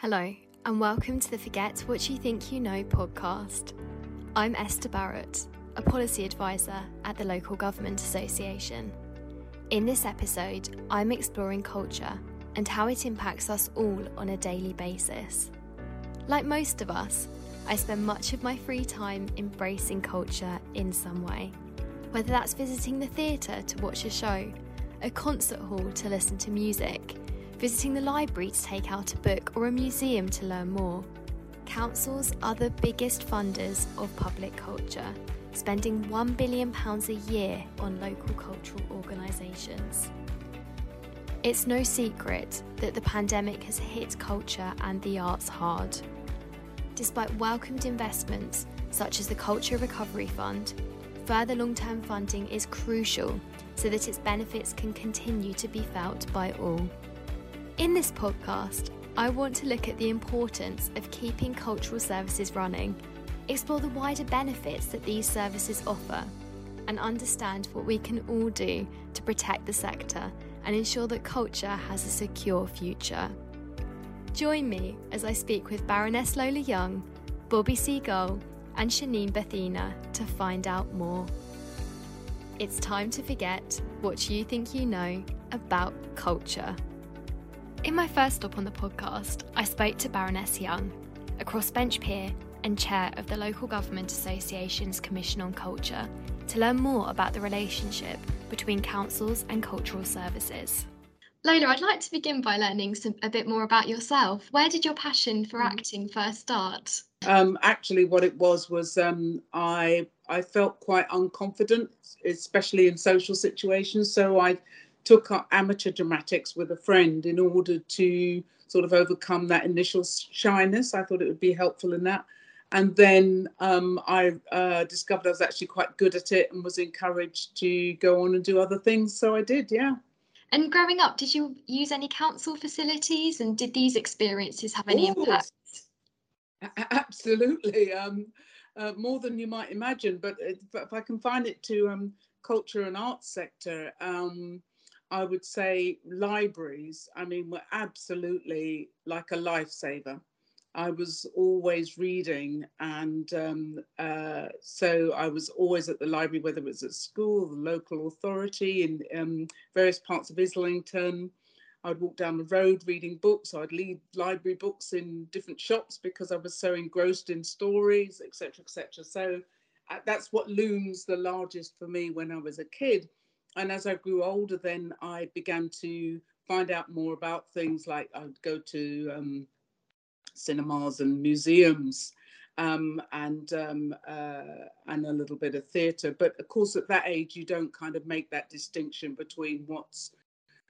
Hello, and welcome to the Forget What You Think You Know podcast. I'm Esther Barrett, a policy advisor at the Local Government Association. In this episode, I'm exploring culture and how it impacts us all on a daily basis. Like most of us, I spend much of my free time embracing culture in some way, whether that's visiting the theatre to watch a show, a concert hall to listen to music visiting the library to take out a book, or a museum to learn more. Councils are the biggest funders of public culture, spending £1 billion a year on local cultural organisations. It's no secret that the pandemic has hit culture and the arts hard. Despite welcomed investments such as the Culture Recovery Fund, further long term funding is crucial so that its benefits can continue to be felt by all. In this podcast, I want to look at the importance of keeping cultural services running, explore the wider benefits that these services offer, and understand what we can all do to protect the sector and ensure that culture has a secure future. Join me as I speak with Baroness Lola Young, Bobby Seagull, and Chenine Bhathena to find out more. It's time to forget what you think you know about culture. In my first stop on the podcast, I spoke to Baroness Young, a crossbench peer and chair of the Local Government Association's Commission on Culture, to learn more about the relationship between councils and cultural services. Lola, I'd like to begin by learning some, a bit more about yourself. Where did your passion for mm. acting first start? Um, actually, what it was was um, I I felt quite unconfident, especially in social situations. So I took up amateur dramatics with a friend in order to sort of overcome that initial shyness. I thought it would be helpful in that. And then um, I uh, discovered I was actually quite good at it and was encouraged to go on and do other things. So I did, yeah. And growing up, did you use any council facilities and did these experiences have any impact? Absolutely. Um, uh, more than you might imagine. But if I can find it to um, culture and arts sector, um, I would say libraries, I mean, were absolutely like a lifesaver. I was always reading, and um, uh, so I was always at the library, whether it was at school, the local authority, in um, various parts of Islington. I'd walk down the road reading books. I'd leave library books in different shops because I was so engrossed in stories, etc., etc. So uh, that's what looms the largest for me when I was a kid and as I grew older, then I began to find out more about things like I'd go to um, cinemas and museums um, and um, uh, and a little bit of theatre. But of course, at that age, you don't kind of make that distinction between what's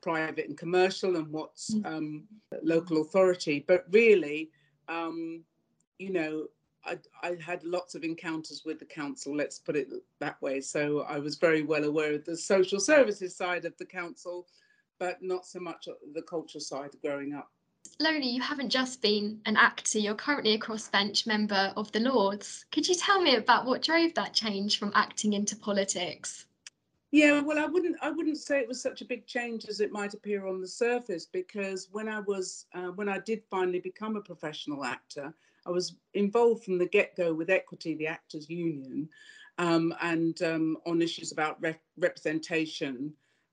private and commercial and what's mm. um, local authority. But really, um, you know, I, I, had lots of encounters with the council, let's put it that way. So I was very well aware of the social services side of the council, but not so much the culture side growing up. Lola, you haven't just been an actor, you're currently a crossbench member of the Lords. Could you tell me about what drove that change from acting into politics? Yeah, well, I wouldn't. I wouldn't say it was such a big change as it might appear on the surface, because when I was, uh, when I did finally become a professional actor, I was involved from the get go with Equity, the Actors Union, um, and um, on issues about re- representation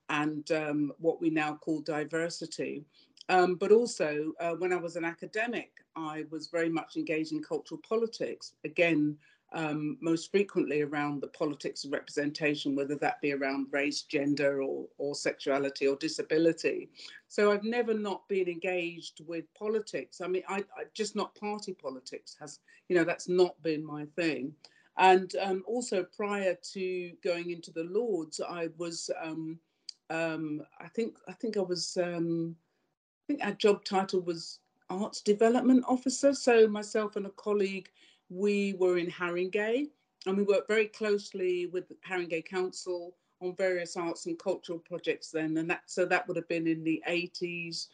and um, what we now call diversity. Um, but also, uh, when I was an academic, I was very much engaged in cultural politics, again, um, most frequently around the politics of representation, whether that be around race, gender, or, or sexuality or disability. So I've never not been engaged with politics. I mean, I, I just not party politics has, you know, that's not been my thing. And um, also prior to going into the Lords, I was, um, um, I think, I think I was, um, I think our job title was Arts Development Officer. So myself and a colleague we were in Haringey and we worked very closely with Haringey Council on various arts and cultural projects then. And that so that would have been in the 80s.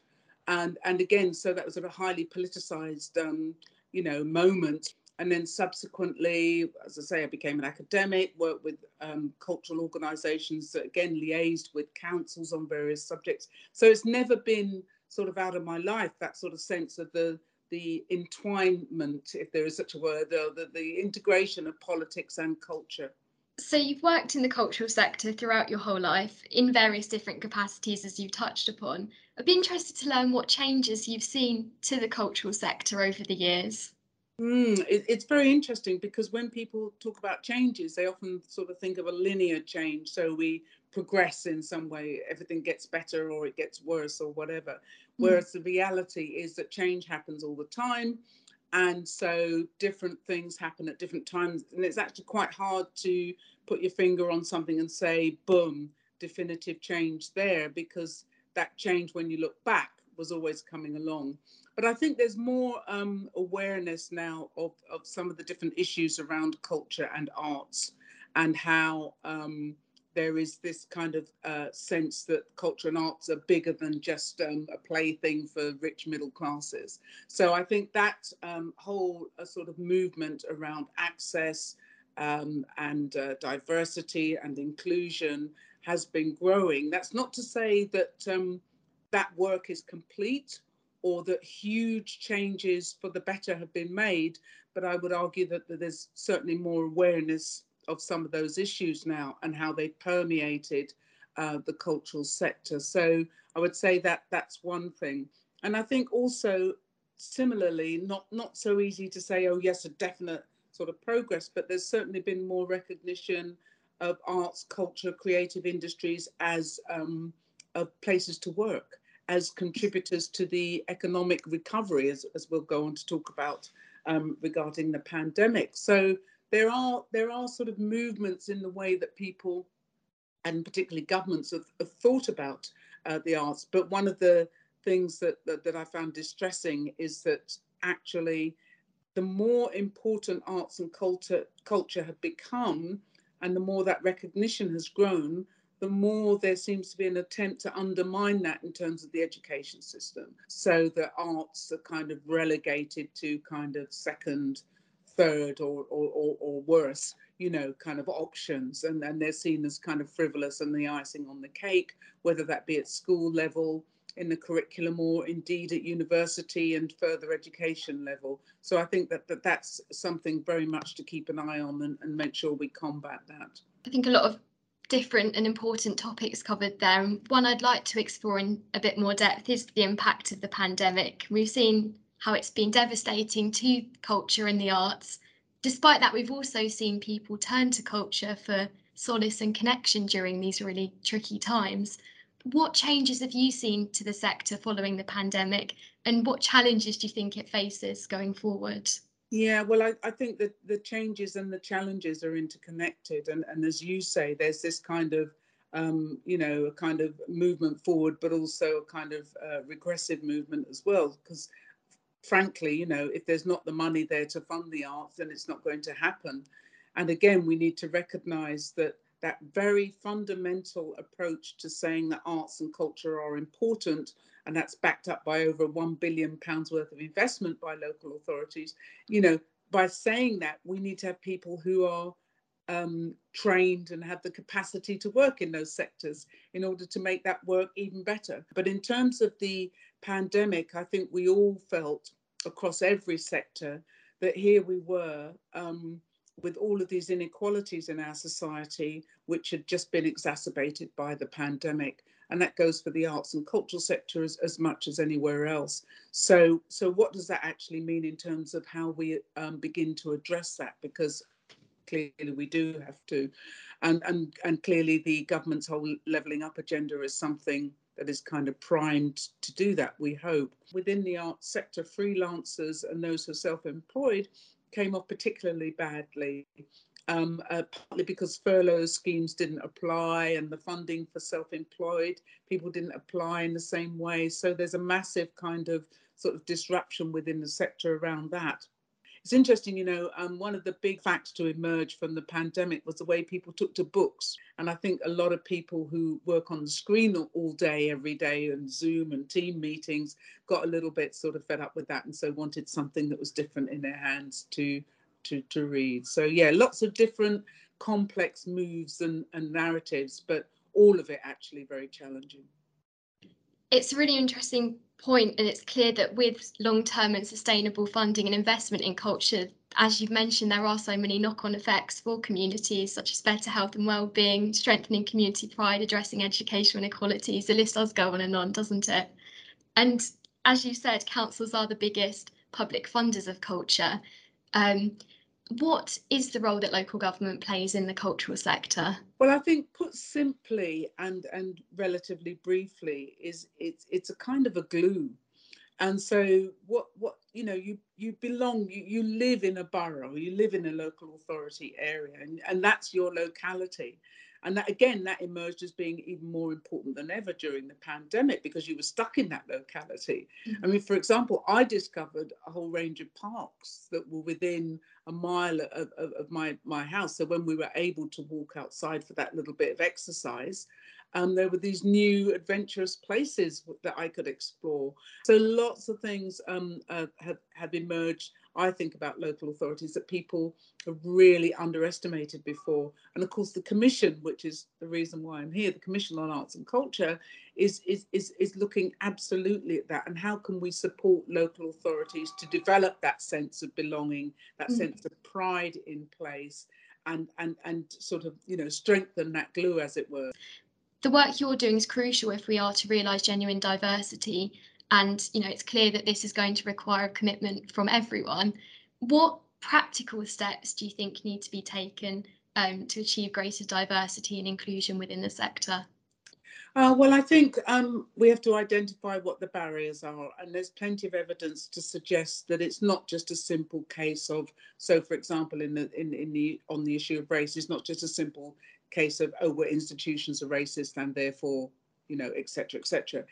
And and again, so that was a highly politicized um, you know, moment. And then subsequently, as I say, I became an academic, worked with um, cultural organizations that again liaised with councils on various subjects. So it's never been sort of out of my life, that sort of sense of the the entwinement, if there is such a word, the, the integration of politics and culture. So, you've worked in the cultural sector throughout your whole life in various different capacities, as you've touched upon. I'd be interested to learn what changes you've seen to the cultural sector over the years. Mm, it, it's very interesting because when people talk about changes, they often sort of think of a linear change. So we progress in some way, everything gets better or it gets worse or whatever. Mm. Whereas the reality is that change happens all the time. And so different things happen at different times. And it's actually quite hard to put your finger on something and say, boom, definitive change there, because that change, when you look back, was always coming along. But I think there's more um, awareness now of, of some of the different issues around culture and arts and how um, there is this kind of uh, sense that culture and arts are bigger than just um, a plaything for rich middle classes. So I think that um, whole uh, sort of movement around access um, and uh, diversity and inclusion has been growing. That's not to say that um, that work is complete or that huge changes for the better have been made, but I would argue that, that there's certainly more awareness of some of those issues now and how they permeated uh, the cultural sector. So I would say that that's one thing. And I think also similarly, not not so easy to say, oh yes, a definite sort of progress, but there's certainly been more recognition of arts, culture, creative industries as um, of places to work, as contributors to the economic recovery, as, as we'll go on to talk about um, regarding the pandemic. So there are there are sort of movements in the way that people and particularly governments have, have thought about uh, the arts. But one of the things that, that, that I found distressing is that actually the more important arts and culture culture have become, and the more that recognition has grown, the more there seems to be an attempt to undermine that in terms of the education system. So that arts are kind of relegated to kind of second third or, or, or, or worse, you know, kind of options. And then they're seen as kind of frivolous and the icing on the cake, whether that be at school level, in the curriculum, or indeed at university and further education level. So I think that, that that's something very much to keep an eye on and, and make sure we combat that. I think a lot of different and important topics covered there. And One I'd like to explore in a bit more depth is the impact of the pandemic. We've seen how it's been devastating to culture and the arts. Despite that, we've also seen people turn to culture for solace and connection during these really tricky times. What changes have you seen to the sector following the pandemic, and what challenges do you think it faces going forward? Yeah, well, I, I think that the changes and the challenges are interconnected. And, and as you say, there's this kind of, um, you know, a kind of movement forward, but also a kind of uh, regressive movement as well. Because frankly, you know, if there's not the money there to fund the arts, then it's not going to happen. And again, we need to recognize that that very fundamental approach to saying that arts and culture are important, and that's backed up by over one billion pounds worth of investment by local authorities. You know, by saying that, we need to have people who are um, trained and have the capacity to work in those sectors in order to make that work even better. But in terms of the pandemic, I think we all felt across every sector that here we were um, with all of these inequalities in our society, which had just been exacerbated by the pandemic. And that goes for the arts and cultural sector as, as much as anywhere else. So, so what does that actually mean in terms of how we um, begin to address that? Because clearly we do have to. And, and, and clearly the government's whole levelling up agenda is something that is kind of primed to do that, we hope. Within the arts sector, freelancers and those who are self employed came off particularly badly, um, uh, partly because furlough schemes didn't apply and the funding for self employed people didn't apply in the same way. So there's a massive kind of sort of disruption within the sector around that. It's interesting, you know, um, one of the big facts to emerge from the pandemic was the way people took to books. And I think a lot of people who work on the screen all day, every day, and Zoom and team meetings got a little bit sort of fed up with that and so wanted something that was different in their hands to to, to read. So yeah, lots of different complex moves and, and narratives, but all of it actually very challenging. It's a really interesting point, and it's clear that with long term and sustainable funding and investment in culture, as you've mentioned, there are so many knock on effects for communities, such as better health and well-being, strengthening community pride, addressing educational inequalities. The list does go on and on, doesn't it? And as you said, councils are the biggest public funders of culture. Um, what is the role that local government plays in the cultural sector? Well, I think put simply and and relatively briefly is it's it's a kind of a glue. And so what what you know you you belong you, you live in a borough you live in a local authority area and, and that's your locality and that again that emerged as being even more important than ever during the pandemic because you were stuck in that locality mm-hmm. i mean for example i discovered a whole range of parks that were within a mile of, of, of my my house so when we were able to walk outside for that little bit of exercise um, there were these new adventurous places that I could explore. So lots of things um, uh, have, have emerged, I think, about local authorities that people have really underestimated before. And of course, the Commission, which is the reason why I'm here, the Commission on Arts and Culture, is, is, is, is looking absolutely at that. And how can we support local authorities to develop that sense of belonging, that mm. sense of pride in place? and and and sort of you know strengthen that glue as it were the work you're doing is crucial if we are to realise genuine diversity. And you know, it's clear that this is going to require a commitment from everyone. What practical steps do you think need to be taken um, to achieve greater diversity and inclusion within the sector? Uh, well, I think um, we have to identify what the barriers are, and there's plenty of evidence to suggest that it's not just a simple case of. So, for example, in the in, in the on the issue of race, it's not just a simple case of oh we're institutions are racist and therefore you know etc etc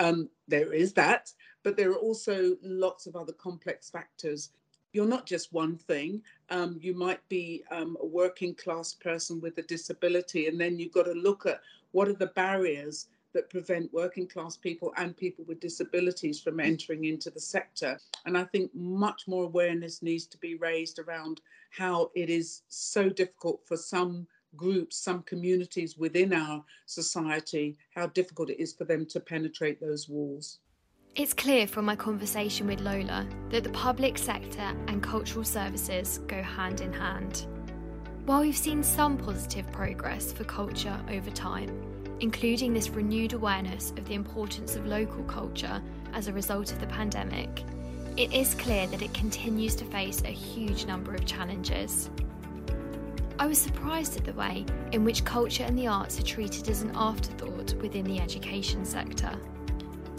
um, there is that but there are also lots of other complex factors you're not just one thing um, you might be um, a working class person with a disability and then you've got to look at what are the barriers that prevent working class people and people with disabilities from entering into the sector. And I think much more awareness needs to be raised around how it is so difficult for some groups, some communities within our society, how difficult it is for them to penetrate those walls. It's clear from my conversation with Lola that the public sector and cultural services go hand in hand. While we've seen some positive progress for culture over time, including this renewed awareness of the importance of local culture as a result of the pandemic, it is clear that it continues to face a huge number of challenges. I was surprised at the way in which culture and the arts are treated as an afterthought within the education sector.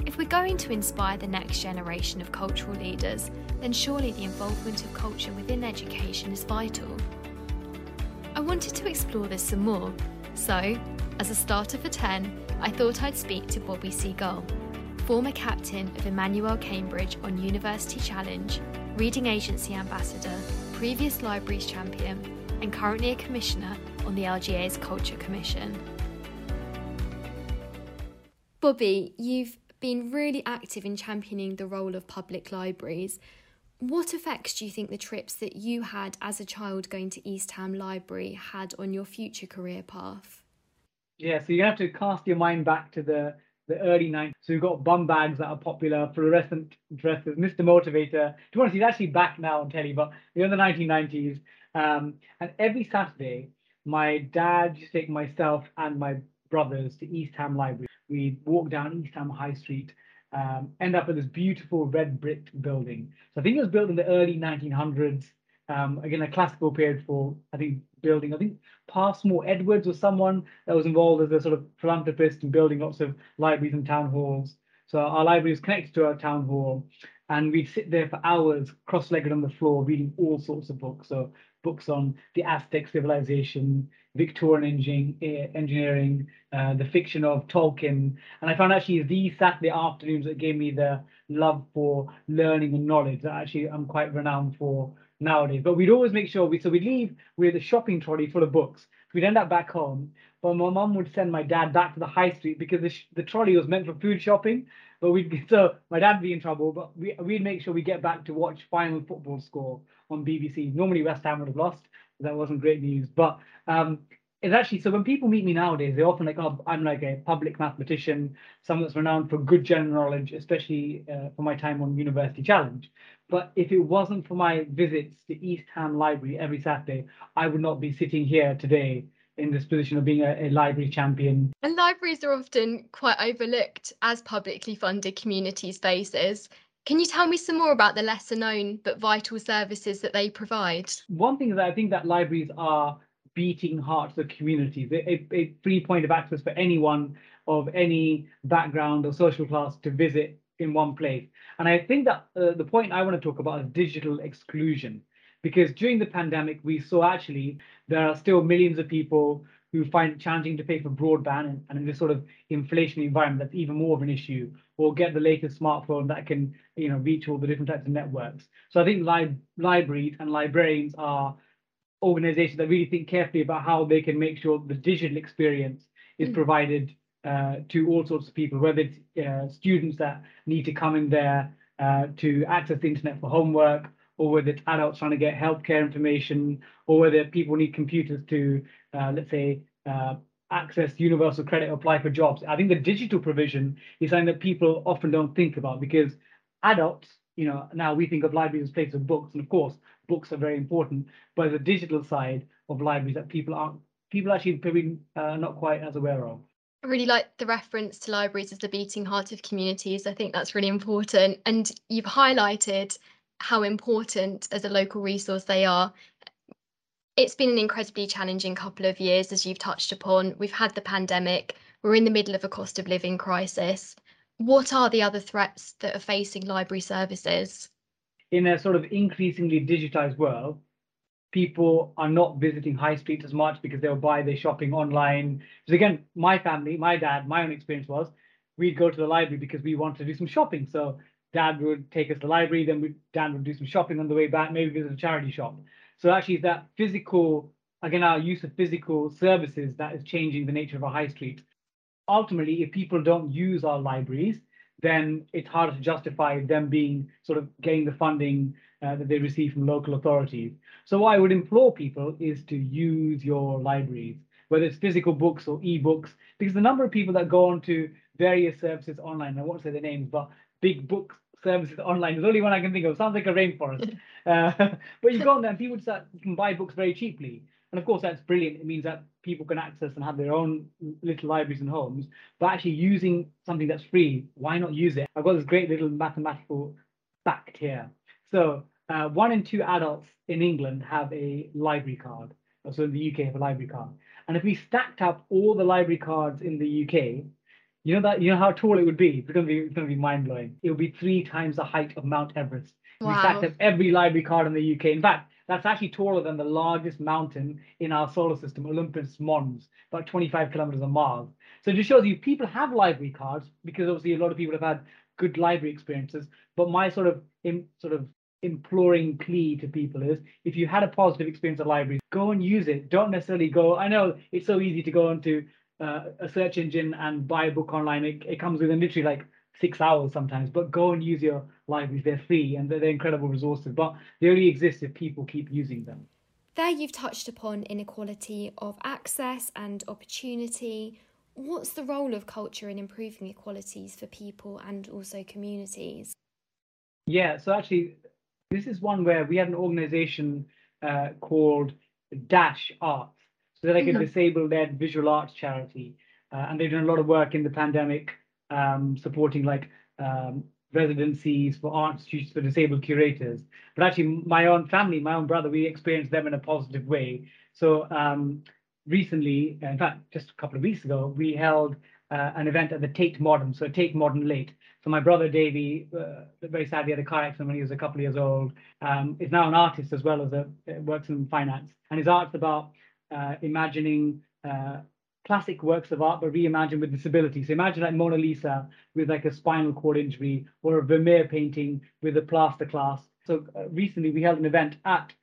If we're going to inspire the next generation of cultural leaders, then surely the involvement of culture within education is vital. I wanted to explore this some more, so, as a starter for 10, I thought I'd speak to Bobby Seagull, former captain of Emmanuel Cambridge on University Challenge, reading agency ambassador, previous libraries champion, and currently a commissioner on the LGA's Culture Commission. Bobby, you've been really active in championing the role of public libraries. What effects do you think the trips that you had as a child going to East Ham Library had on your future career path? Yeah, so you have to cast your mind back to the, the early 90s. So you've got bum bags that are popular, fluorescent dresses, Mr. Motivator. To be honest, he's actually back now on telly, but in the 1990s, um, and every Saturday, my dad used to take myself and my brothers to East Ham Library. We'd walk down East Ham High Street, um, end up at this beautiful red brick building. So I think it was built in the early 1900s. Um, again, a classical period for, I think, building. I think Passmore Edwards was someone that was involved as a sort of philanthropist in building lots of libraries and town halls. So our library was connected to our town hall, and we'd sit there for hours, cross-legged on the floor, reading all sorts of books. So books on the Aztec civilization, Victorian eh, engineering, uh, the fiction of Tolkien. And I found actually these Saturday afternoons that gave me the love for learning and knowledge that actually I'm quite renowned for nowadays. But we'd always make sure we, so we'd leave with a shopping trolley full of books. We'd end up back home. But my mum would send my dad back to the high street because the, the trolley was meant for food shopping. But we'd so my dad'd be in trouble, but we, we'd make sure we get back to watch final football score on BBC. Normally West Ham would have lost. That wasn't great news. But um, it's actually so when people meet me nowadays, they often like, oh, I'm like a public mathematician, someone that's renowned for good general knowledge, especially uh, for my time on University Challenge. But if it wasn't for my visits to East Ham Library every Saturday, I would not be sitting here today in this position of being a, a library champion. And libraries are often quite overlooked as publicly funded community spaces. Can you tell me some more about the lesser known but vital services that they provide? One thing is that I think that libraries are beating hearts of communities, a, a free point of access for anyone of any background or social class to visit in one place. And I think that uh, the point I want to talk about is digital exclusion, because during the pandemic, we saw actually there are still millions of people who find it challenging to pay for broadband and, and in this sort of inflationary environment, that's even more of an issue, or get the latest smartphone that can, you know, reach all the different types of networks. So I think li- libraries and librarians are organizations that really think carefully about how they can make sure the digital experience is mm. provided uh, to all sorts of people, whether it's uh, students that need to come in there uh, to access the internet for homework, or whether it's adults trying to get healthcare information, or whether people need computers to, uh, let's say, uh, access universal credit or apply for jobs. I think the digital provision is something that people often don't think about because adults, you know, now we think of libraries as places of books, and of course, books are very important, but the digital side of libraries that people aren't people actually probably uh, not quite as aware of. I really like the reference to libraries as the beating heart of communities. I think that's really important. And you've highlighted how important as a local resource they are. It's been an incredibly challenging couple of years, as you've touched upon. We've had the pandemic, we're in the middle of a cost of living crisis. What are the other threats that are facing library services? In a sort of increasingly digitized world, people are not visiting high street as much because they'll buy their shopping online. Because again, my family, my dad, my own experience was we'd go to the library because we wanted to do some shopping. So dad would take us to the library, then we, dad would do some shopping on the way back, maybe visit a charity shop. So actually that physical, again, our use of physical services that is changing the nature of our high street. Ultimately, if people don't use our libraries, then it's harder to justify them being sort of getting the funding uh, that they receive from local authorities. So what I would implore people is to use your libraries, whether it's physical books or e-books, because the number of people that go on to various services online, I won't say the names, but big book services online There's only one I can think of. Sounds like a rainforest. uh, but you go on there and people start, you can buy books very cheaply. And of course, that's brilliant. It means that people can access and have their own little libraries and homes. But actually using something that's free, why not use it? I've got this great little mathematical fact here. So uh, one in two adults in England have a library card. So in the UK, have a library card. And if we stacked up all the library cards in the UK, you know that you know how tall it would be. It's gonna be it's gonna be mind blowing. It would be three times the height of Mount Everest. Wow. We stacked up every library card in the UK. In fact, that's actually taller than the largest mountain in our solar system, Olympus Mons, about 25 kilometers on Mars. So it just shows you people have library cards because obviously a lot of people have had good library experiences. But my sort of in, sort of imploring plea to people is if you had a positive experience at libraries, go and use it. Don't necessarily go. I know it's so easy to go onto uh, a search engine and buy a book online. It, it comes within literally like six hours sometimes, but go and use your libraries. They're free and they're, they're incredible resources, but they only exist if people keep using them. There, you've touched upon inequality of access and opportunity. What's the role of culture in improving equalities for people and also communities? Yeah, so actually, this is one where we had an organization uh, called Dash Arts. So they're like mm-hmm. a disabled-led visual arts charity, uh, and they've done a lot of work in the pandemic, um, supporting like um, residencies for art institutes for disabled curators. But actually, my own family, my own brother, we experienced them in a positive way. So um, recently, in fact, just a couple of weeks ago, we held uh, an event at the Tate Modern, so Tate Modern Late. So my brother Davey, uh, very sadly had a car accident when he was a couple of years old. Um, is now an artist as well as a uh, works in finance, and his art's about imagining uh, classic works of art but reimagined with disability. So imagine like Mona Lisa with like a spinal cord injury, or a Vermeer painting with a plaster cast. So uh, recently we held an event at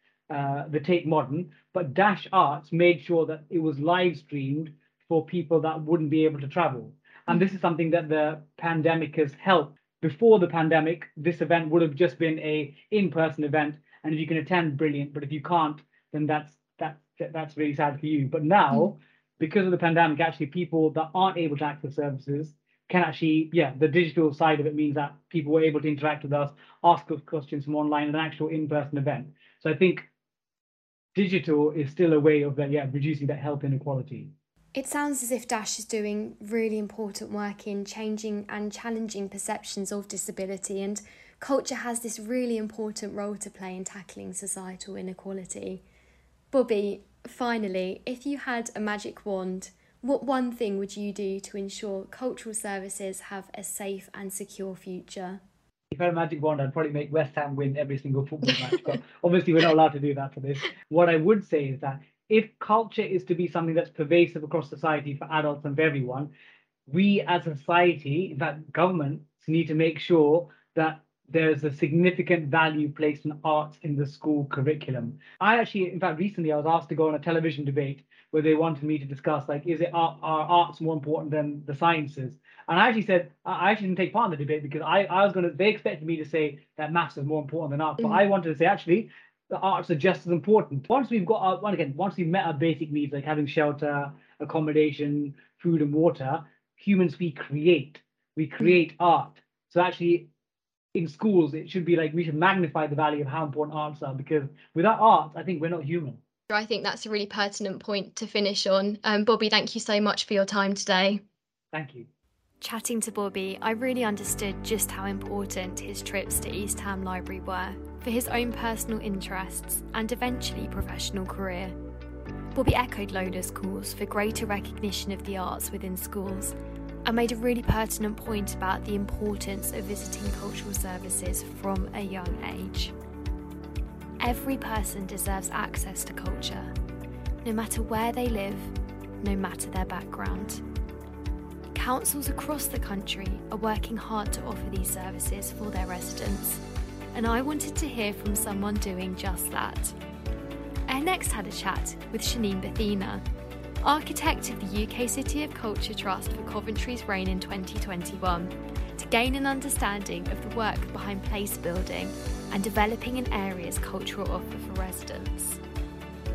the Tate Modern, but Dash Arts made sure that it was live streamed for people that wouldn't be able to travel. And this is something that the pandemic has helped. Before the pandemic, this event would have just been a in-person event. And if you can attend, brilliant. But if you can't, then that's that's that's really sad for you. But now, mm. because of the pandemic, actually people that aren't able to access services can actually, yeah, the digital side of it means that people were able to interact with us, ask us questions from online, an actual in-person event. So I think digital is still a way of that, yeah, reducing that health inequality. It sounds as if Dash is doing really important work in changing and challenging perceptions of disability, and culture has this really important role to play in tackling societal inequality. Bobby, finally, if you had a magic wand, what one thing would you do to ensure cultural services have a safe and secure future? If I had a magic wand, I'd probably make West Ham win every single football match. But obviously, we're not allowed to do that for this. What I would say is that if culture is to be something that's pervasive across society for adults and for everyone, we as a society, fact, governments need to make sure that there's a significant value placed in arts in the school curriculum. I actually, in fact, recently I was asked to go on a television debate where they wanted me to discuss like, is it are, are arts more important than the sciences? And I actually said I actually didn't take part in the debate because I, I was gonna they expected me to say that maths is more important than art, but mm. I wanted to say actually the arts are just as important. Once we've got our, again, once we've met our basic needs like having shelter, accommodation, food and water, humans we create, we create art. So actually in schools, it should be like we should magnify the value of how important arts are because without arts, I think we're not human. I think that's a really pertinent point to finish on. Um, Bobby, thank you so much for your time today. Thank you. Chatting to Bobby, I really understood just how important his trips to East Ham Library were for his own personal interests and eventually professional career. Bobby echoed Lola's calls for greater recognition of the arts within schools and made a really pertinent point about the importance of visiting cultural services from a young age. Every person deserves access to culture, no matter where they live, no matter their background. Councils across the country are working hard to offer these services for their residents, and I wanted to hear from someone doing just that. I next had a chat with Chenine Bhathena, architect of the UK City of Culture Trust for Coventry's reign in 2021, to gain an understanding of the work behind place building and developing an area's cultural offer for residents.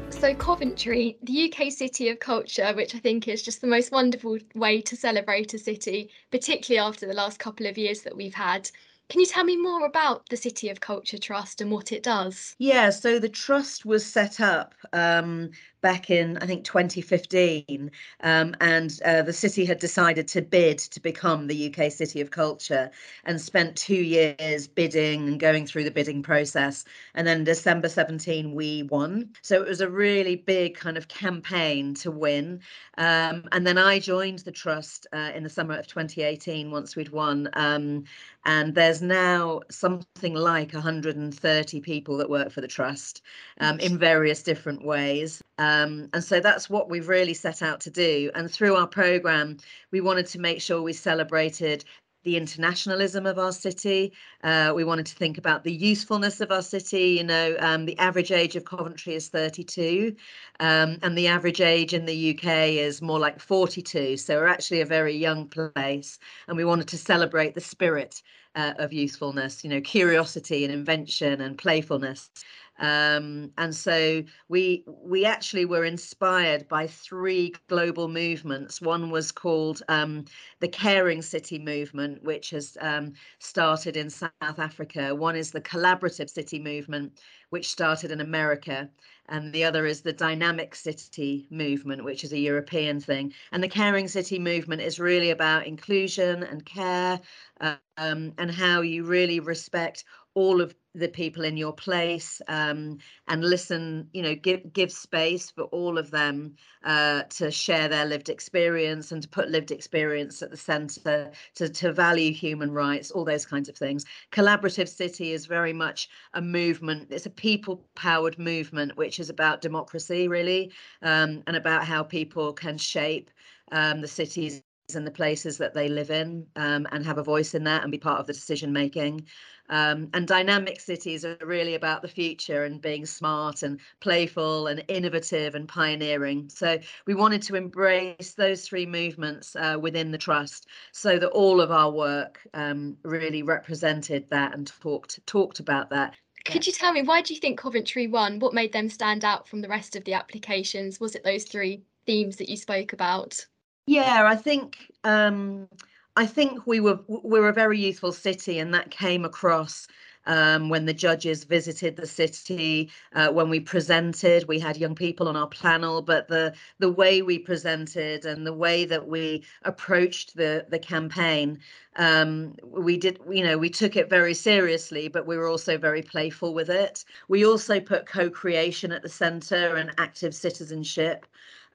So, Coventry, the UK City of Culture, which I think is just the most wonderful way to celebrate a city, particularly after the last couple of years that we've had. Can you tell me more about the City of Culture Trust and what it does? Yeah, so the trust was set up um, back in, I think, 2015. Um, and uh, the city had decided to bid to become the UK City of Culture and spent two years bidding and going through the bidding process. And then December 17, we won. So it was a really big kind of campaign to win. Um, and then I joined the trust uh, in the summer of 2018 once we'd won. Um, and there's now something like 130 people that work for the trust um, in various different ways. Um, and so that's what we've really set out to do. And through our program, we wanted to make sure we celebrated the internationalism of our city. Uh, we wanted to think about the usefulness of our city. You know, um, the average age of Coventry is 32, um, and the average age in the UK is more like 42. So we're actually a very young place, and we wanted to celebrate the spirit uh, of usefulness. You know, curiosity and invention and playfulness. Um, and so we we actually were inspired by three global movements. One was called um, the Caring City movement, which has um, started in South Africa. One is the Collaborative City movement, which started in America, and the other is the Dynamic City movement, which is a European thing. And the Caring City movement is really about inclusion and care, um, and how you really respect all of the people in your place um, and listen you know give give space for all of them uh, to share their lived experience and to put lived experience at the center to, to value human rights all those kinds of things. Collaborative city is very much a movement it's a people powered movement which is about democracy really um, and about how people can shape um, the cities and the places that they live in um, and have a voice in that and be part of the decision making um, and dynamic cities are really about the future and being smart and playful and innovative and pioneering. So we wanted to embrace those three movements uh, within the trust so that all of our work um, really represented that and talked talked about that Could you tell me why do you think Coventry won? What made them stand out from the rest of the applications? Was it those three themes that you spoke about? Yeah, I think um, I think we were we're a very youthful city, and that came across um, when the judges visited the city, uh, when we presented, we had young people on our panel, but the the way we presented and the way that we approached the the campaign, um, we did, you know, we took it very seriously, but we were also very playful with it. We also put co-creation at the centre and active citizenship.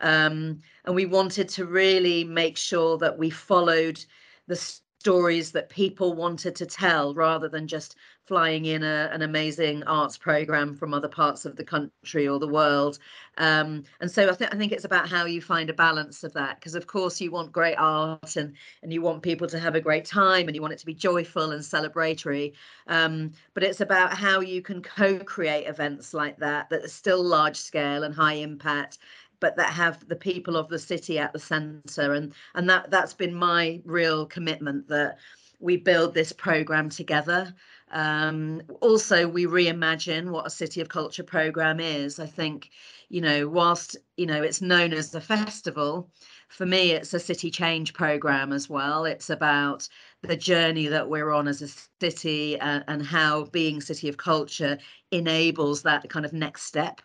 Um, and we wanted to really make sure that we followed the stories that people wanted to tell rather than just flying in a, an amazing arts program from other parts of the country or the world. Um, and so I, th- I think it's about how you find a balance of that, because of course you want great art and, and you want people to have a great time and you want it to be joyful and celebratory. Um, but it's about how you can co-create events like that that are still large scale and high impact but that have the people of the city at the center and and that that's been my real commitment that we build this program together. Um, also we reimagine what a city of culture program is. I think you know whilst you know it's known as a festival for me it's a city change program as well. It's about the journey that we're on as a city and, and how being city of culture enables that kind of next step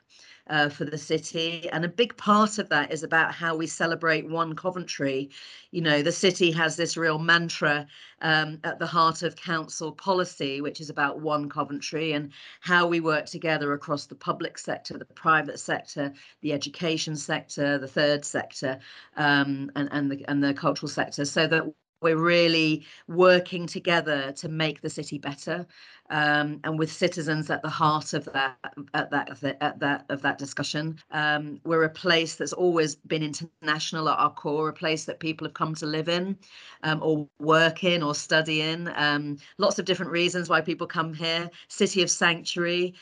uh, for the city. And a big part of that is about how we celebrate one Coventry. You know, the city has this real mantra um, at the heart of council policy, which is about one Coventry and how we work together across the public sector, the private sector, the education sector, the third sector, um, and, and, the, and the cultural sector, so that we're really working together to make the city better um, and with citizens at the heart of that at that at that of that discussion. Um, we're a place that's always been international at our core, a place that people have come to live in, um, or work in, or study in. Um, lots of different reasons why people come here. City of sanctuary.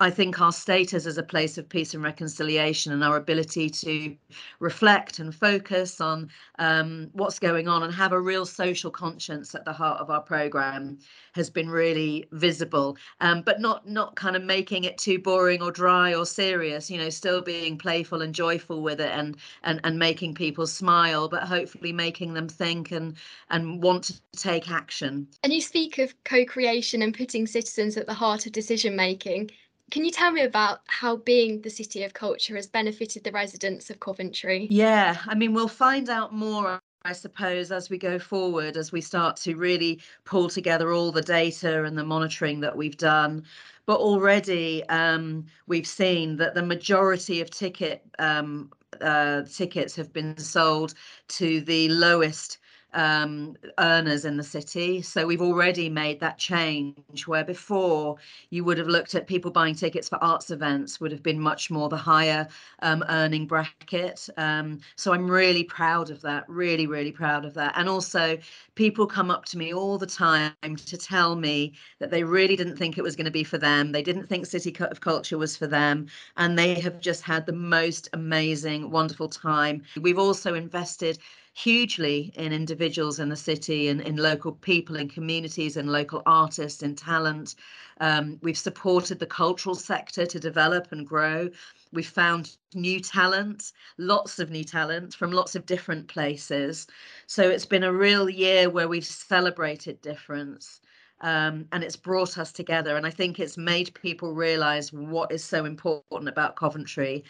I think our status as a place of peace and reconciliation and our ability to reflect and focus on um, what's going on and have a real social conscience at the heart of our program has been really visible, um, but not not kind of making it too boring or dry or serious. You know, still being playful and joyful with it and and and making people smile, but hopefully making them think and and want to take action. And you speak of co-creation and putting citizens at the heart of decision making. Can you tell me about how being the city of culture has benefited the residents of Coventry? Yeah, I mean, we'll find out more, I suppose, as we go forward, as we start to really pull together all the data and the monitoring that we've done. But already um, we've seen that the majority of ticket um, uh, tickets have been sold to the lowest um, earners in the city. So we've already made that change where before you would have looked at people buying tickets for arts events would have been much more the higher um, earning bracket. Um, so I'm really proud of that, really, really proud of that. And also, people come up to me all the time to tell me that they really didn't think it was going to be for them. They didn't think City of Culture was for them. And they have just had the most amazing, wonderful time. We've also invested hugely in individuals in the city and in local people in communities and local artists and talent. Um, we've supported the cultural sector to develop and grow. We've found new talent, lots of new talent from lots of different places. So it's been a real year where we've celebrated difference. Um, and it's brought us together. And I think it's made people realize what is so important about Coventry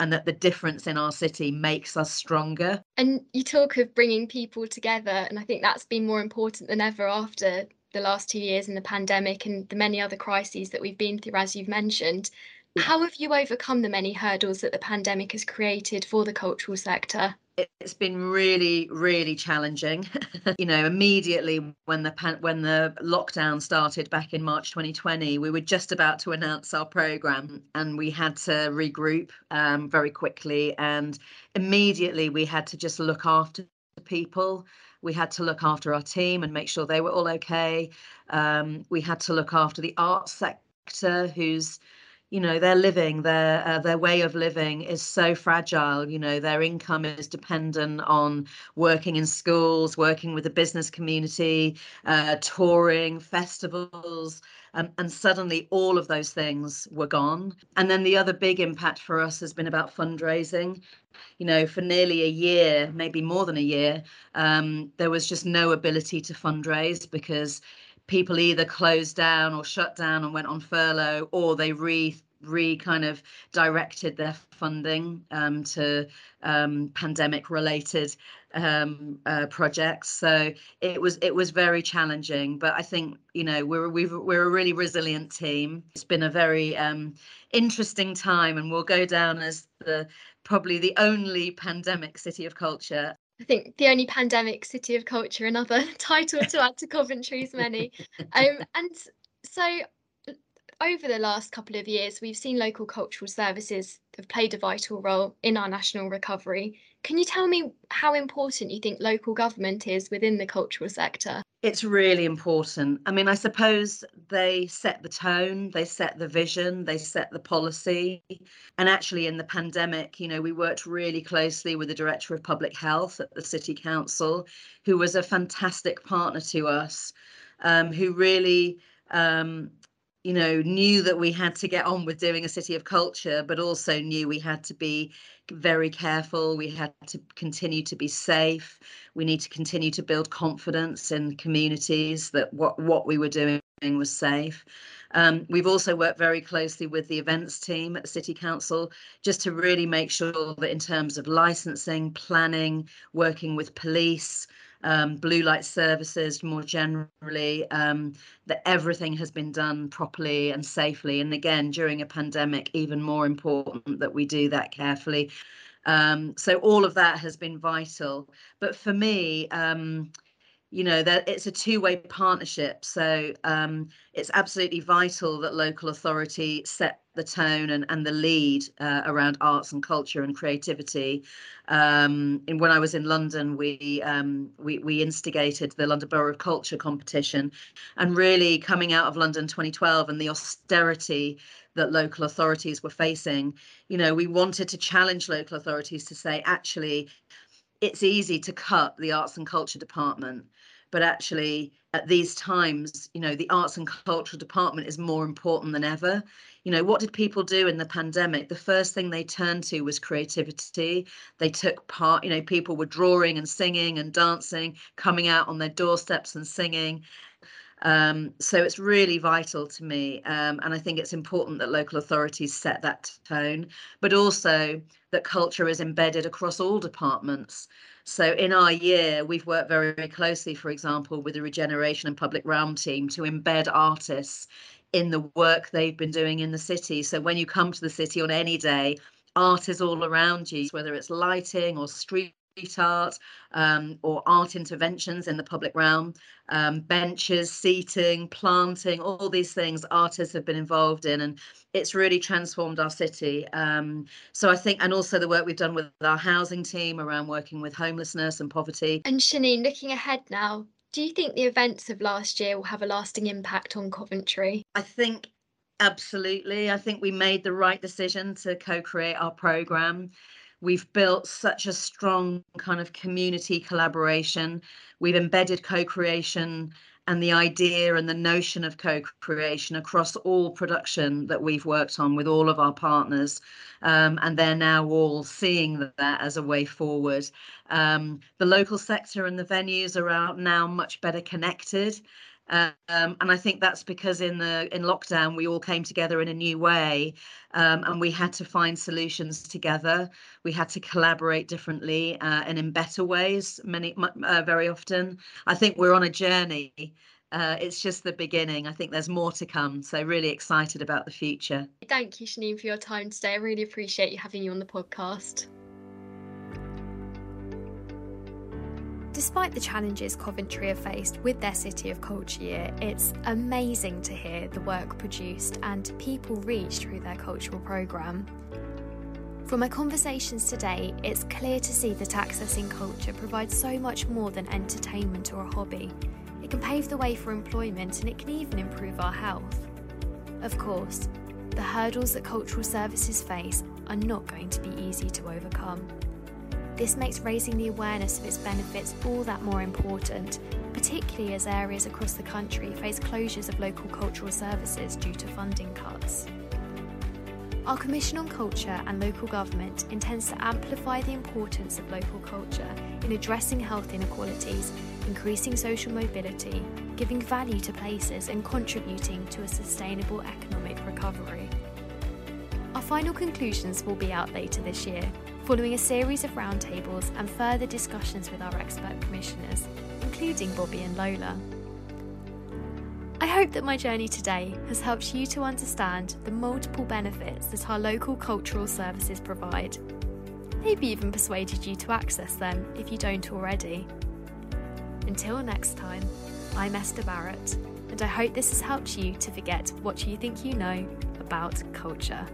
and that the difference in our city makes us stronger. And you talk of bringing people together, and I think that's been more important than ever after the last two years and the pandemic and the many other crises that we've been through, as you've mentioned. How have you overcome the many hurdles that the pandemic has created for the cultural sector? It's been really really challenging. You know immediately when the pan- when the lockdown started back in march 2020 we were just about to announce our program and we had to regroup um, very quickly. And immediately we had to just look after people. We had to look after our team and make sure they were all okay. Um, we had to look after the arts sector who's you know their living their uh, their way of living is so fragile you know their income is dependent on working in schools working with the business community uh, touring festivals um, and suddenly all of those things were gone. And then the other big impact for us has been about fundraising. You know for nearly a year maybe more than a year um, there was just no ability to fundraise because people either closed down or shut down and went on furlough or they re re kind of directed their funding um, to um, pandemic related um, uh, projects. So it was it was very challenging, but I think you know we're we are a really resilient team. It's been a very um, interesting time, and we'll go down as the probably the only pandemic city of culture. I think the only pandemic city of culture, another title to add to Coventry's many. Um, and so over the last couple of years, we've seen local cultural services have played a vital role in our national recovery. Can you tell me how important you think local government is within the cultural sector? It's really important. I mean, I suppose they set the tone, they set the vision, they set the policy. And actually, in the pandemic, you know, we worked really closely with the Director of Public Health at the City Council, who was a fantastic partner to us, um, who really um, you know, knew that we had to get on with doing a city of culture, but also knew we had to be very careful. We had to continue to be safe. We need to continue to build confidence in communities that what, what we were doing was safe. Um, we've also worked very closely with the events team at City Council just to really make sure that in terms of licensing, planning, working with police, um, blue light services more generally, um, that everything has been done properly and safely. And again, during a pandemic, even more important that we do that carefully. Um, so all of that has been vital. But for me, um, you know that it's a two-way partnership. So um, it's absolutely vital that local authority set the tone and, and the lead uh, around arts and culture and creativity. Um, and when I was in London we, um, we we instigated the London Borough of Culture competition. And really coming out of London 2012 and the austerity that local authorities were facing you know we wanted to challenge local authorities to say actually it's easy to cut the arts and culture department but actually at these times you know the arts and cultural department is more important than ever you know what did people do in the pandemic the first thing they turned to was creativity they took part you know people were drawing and singing and dancing coming out on their doorsteps and singing um, so it's really vital to me. Um, and I think it's important that local authorities set that tone, but also that culture is embedded across all departments. So in our year, we've worked very, very closely, for example, with the Regeneration and Public Realm team to embed artists in the work they've been doing in the city. So when you come to the city on any day, art is all around you, whether it's lighting or street street art um, or art interventions in the public realm, um, benches, seating, planting, all these things artists have been involved in, and it's really transformed our city. Um, so I think, and also the work we've done with our housing team around working with homelessness and poverty. And Chenine, looking ahead now, do you think the events of last year will have a lasting impact on Coventry? I think absolutely. I think we made the right decision to co create our programme. We've built such a strong kind of community collaboration. We've embedded co creation and the idea and the notion of co creation across all production that we've worked on with all of our partners. Um, and they're now all seeing that as a way forward. Um, the local sector and the venues are now much better connected. Um, and I think that's because in the in lockdown we all came together in a new way, um, and we had to find solutions together. We had to collaborate differently uh, and in better ways. Many uh, very often, I think we're on a journey. Uh, it's just the beginning. I think there's more to come. So really excited about the future. Thank you, Chenine, for your time today. I really appreciate you having you on the podcast. Despite the challenges Coventry have faced with their City of Culture year, it's amazing to hear the work produced and people reached through their cultural programme. From my conversations today, it's clear to see that accessing culture provides so much more than entertainment or a hobby. It can pave the way for employment and it can even improve our health. Of course, the hurdles that cultural services face are not going to be easy to overcome. This makes raising the awareness of its benefits all that more important, particularly as areas across the country face closures of local cultural services due to funding cuts. Our Commission on Culture and Local Government intends to amplify the importance of local culture in addressing health inequalities, increasing social mobility, giving value to places, and contributing to a sustainable economic recovery. Our final conclusions will be out later this year, following a series of roundtables and further discussions with our expert commissioners, including Bobby and Lola. I hope that my journey today has helped you to understand the multiple benefits that our local cultural services provide. Maybe even persuaded you to access them if you don't already. Until next time, I'm Esther Barrett, and I hope this has helped you to forget what you think you know about culture.